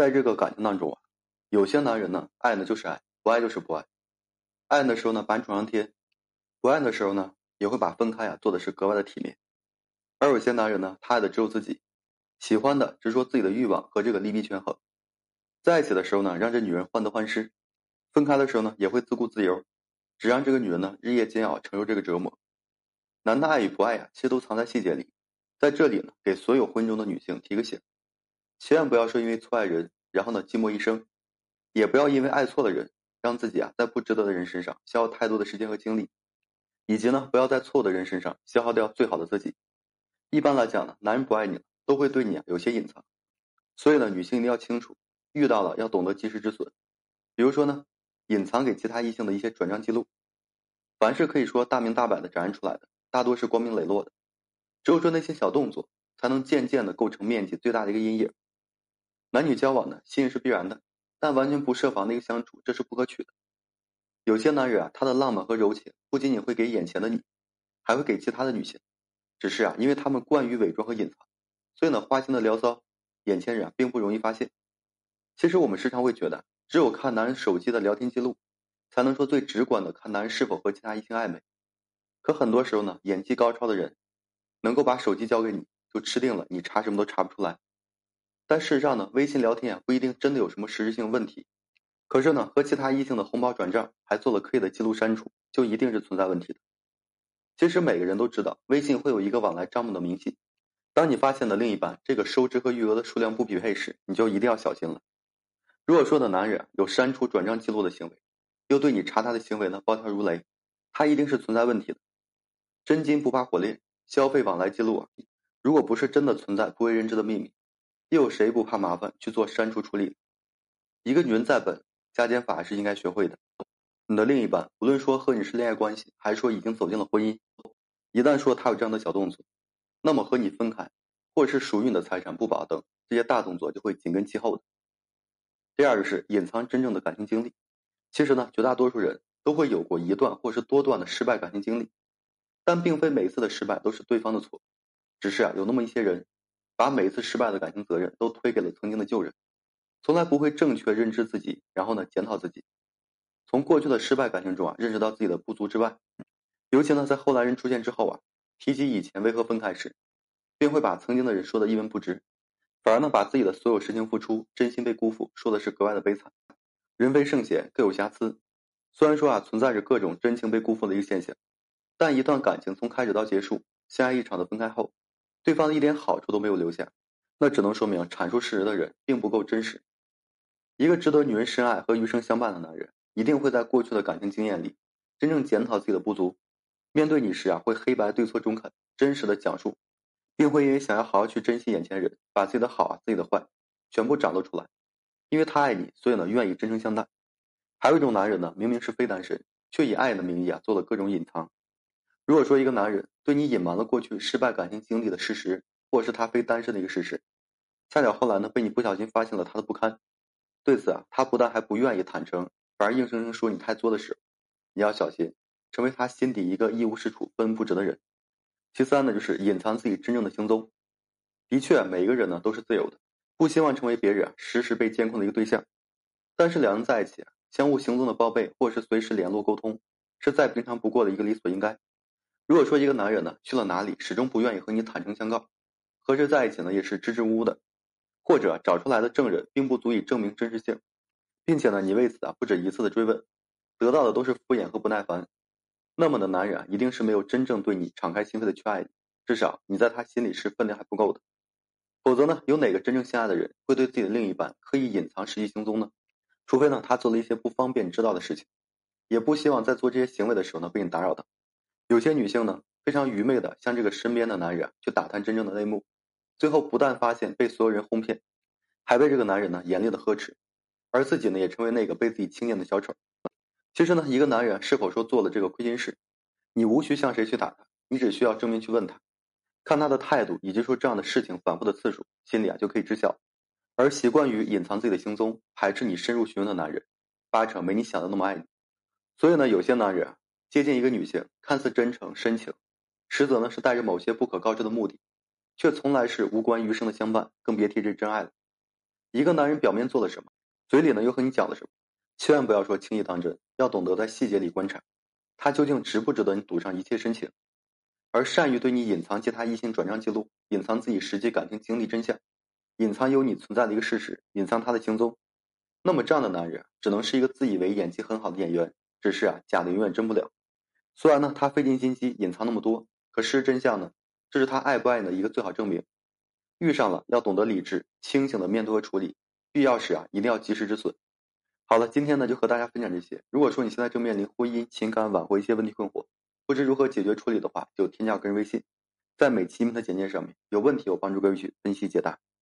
在这个感情当中啊，有些男人呢，爱呢就是爱，不爱就是不爱。爱的时候呢，把你宠上天；不爱的时候呢，也会把分开啊做的是格外的体面。而有些男人呢，他爱的只有自己，喜欢的只说自己的欲望和这个利弊权衡。在一起的时候呢，让这女人患得患失；分开的时候呢，也会自顾自由，只让这个女人呢日夜煎熬，承受这个折磨。男的爱与不爱呀，其实都藏在细节里。在这里呢，给所有婚姻中的女性提个醒。千万不要说因为错爱人，然后呢寂寞一生；也不要因为爱错了人，让自己啊在不值得的人身上消耗太多的时间和精力，以及呢不要在错误的人身上消耗掉最好的自己。一般来讲呢，男人不爱你了，都会对你啊有些隐藏，所以呢，女性一定要清楚，遇到了要懂得及时止损。比如说呢，隐藏给其他异性的一些转账记录，凡是可以说大明大白的展现出来的，大多是光明磊落的，只有说那些小动作，才能渐渐的构成面积最大的一个阴影。男女交往呢，信任是必然的，但完全不设防的一个相处，这是不可取的。有些男人啊，他的浪漫和柔情不仅仅会给眼前的你，还会给其他的女性。只是啊，因为他们惯于伪装和隐藏，所以呢，花心的聊骚，眼前人啊并不容易发现。其实我们时常会觉得，只有看男人手机的聊天记录，才能说最直观的看男人是否和其他异性暧昧。可很多时候呢，演技高超的人，能够把手机交给你，就吃定了，你查什么都查不出来。但事实上呢，微信聊天啊不一定真的有什么实质性问题，可是呢，和其他异性的红包转账还做了刻意的记录删除，就一定是存在问题的。其实每个人都知道，微信会有一个往来账目的明细。当你发现了另一半这个收支和余额的数量不匹配时，你就一定要小心了。如果说的男人有删除转账记录的行为，又对你查他的行为呢暴跳如雷，他一定是存在问题的。真金不怕火炼，消费往来记录啊，如果不是真的存在不为人知的秘密。又有谁不怕麻烦去做删除处理？一个女人再笨，加减法是应该学会的。你的另一半，无论说和你是恋爱关系，还是说已经走进了婚姻，一旦说他有这样的小动作，那么和你分开，或者是属于你的财产不保等这些大动作就会紧跟其后的。第二个是隐藏真正的感情经历。其实呢，绝大多数人都会有过一段或是多段的失败感情经历，但并非每次的失败都是对方的错，只是啊，有那么一些人。把每一次失败的感情责任都推给了曾经的旧人，从来不会正确认知自己，然后呢检讨自己。从过去的失败感情中啊认识到自己的不足之外，尤其呢在后来人出现之后啊，提及以前为何分开时，便会把曾经的人说的一文不值，反而呢把自己的所有深情付出、真心被辜负说的是格外的悲惨。人非圣贤，各有瑕疵。虽然说啊存在着各种真情被辜负的一个现象，但一段感情从开始到结束，相爱一场的分开后。对方的一点好处都没有留下，那只能说明阐述事实的人并不够真实。一个值得女人深爱和余生相伴的男人，一定会在过去的感情经验里，真正检讨自己的不足。面对你时啊，会黑白对错中肯、真实的讲述，并会因为想要好好去珍惜眼前人，把自己的好啊、自己的坏，全部展露出来。因为他爱你，所以呢，愿意真诚相待。还有一种男人呢，明明是非单身，却以爱的名义啊，做了各种隐藏。如果说一个男人对你隐瞒了过去失败感情经历的事实，或是他非单身的一个事实，恰巧后来呢被你不小心发现了他的不堪，对此啊他不但还不愿意坦诚，反而硬生生说你太作的事，你要小心成为他心底一个一无是处、分不值的人。其三呢就是隐藏自己真正的行踪。的确，每一个人呢都是自由的，不希望成为别人时时被监控的一个对象。但是两人在一起，相互行踪的报备或是随时联络沟通，是再平常不过的一个理所应该。如果说一个男人呢去了哪里，始终不愿意和你坦诚相告，和谁在一起呢也是支支吾吾的，或者找出来的证人并不足以证明真实性，并且呢你为此啊不止一次的追问，得到的都是敷衍和不耐烦，那么的男人啊一定是没有真正对你敞开心扉的去爱你，至少你在他心里是分量还不够的，否则呢有哪个真正相爱的人会对自己的另一半刻意隐藏实际行踪呢？除非呢他做了一些不方便知道的事情，也不希望在做这些行为的时候呢被你打扰到。有些女性呢，非常愚昧的向这个身边的男人去打探真正的内幕，最后不但发现被所有人哄骗，还被这个男人呢严厉的呵斥，而自己呢也成为那个被自己轻贱的小丑。其实呢，一个男人是否说做了这个亏心事，你无需向谁去打他，你只需要正面去问他，看他的态度以及说这样的事情反复的次数，心里啊就可以知晓。而习惯于隐藏自己的行踪，排斥你深入询问的男人，八成没你想的那么爱你。所以呢，有些男人。接近一个女性，看似真诚深情，实则呢是带着某些不可告知的目的，却从来是无关余生的相伴，更别提这真爱了。一个男人表面做了什么，嘴里呢又和你讲了什么，千万不要说轻易当真，要懂得在细节里观察，他究竟值不值得你赌上一切深情。而善于对你隐藏其他异性转账记录，隐藏自己实际感情经历真相，隐藏有你存在的一个事实，隐藏他的行踪，那么这样的男人只能是一个自以为演技很好的演员，只是啊假的永远真不了。虽然呢他费尽心机隐藏那么多，可事实真相呢，这是他爱不爱你的一个最好证明。遇上了要懂得理智清醒的面对和处理，必要时啊一定要及时止损。好了，今天呢就和大家分享这些。如果说你现在正面临婚姻、情感挽回一些问题困惑，不知如何解决处理的话，就添加个人微信，在每期音频的简介上面有问题，我帮助各位去分析解答。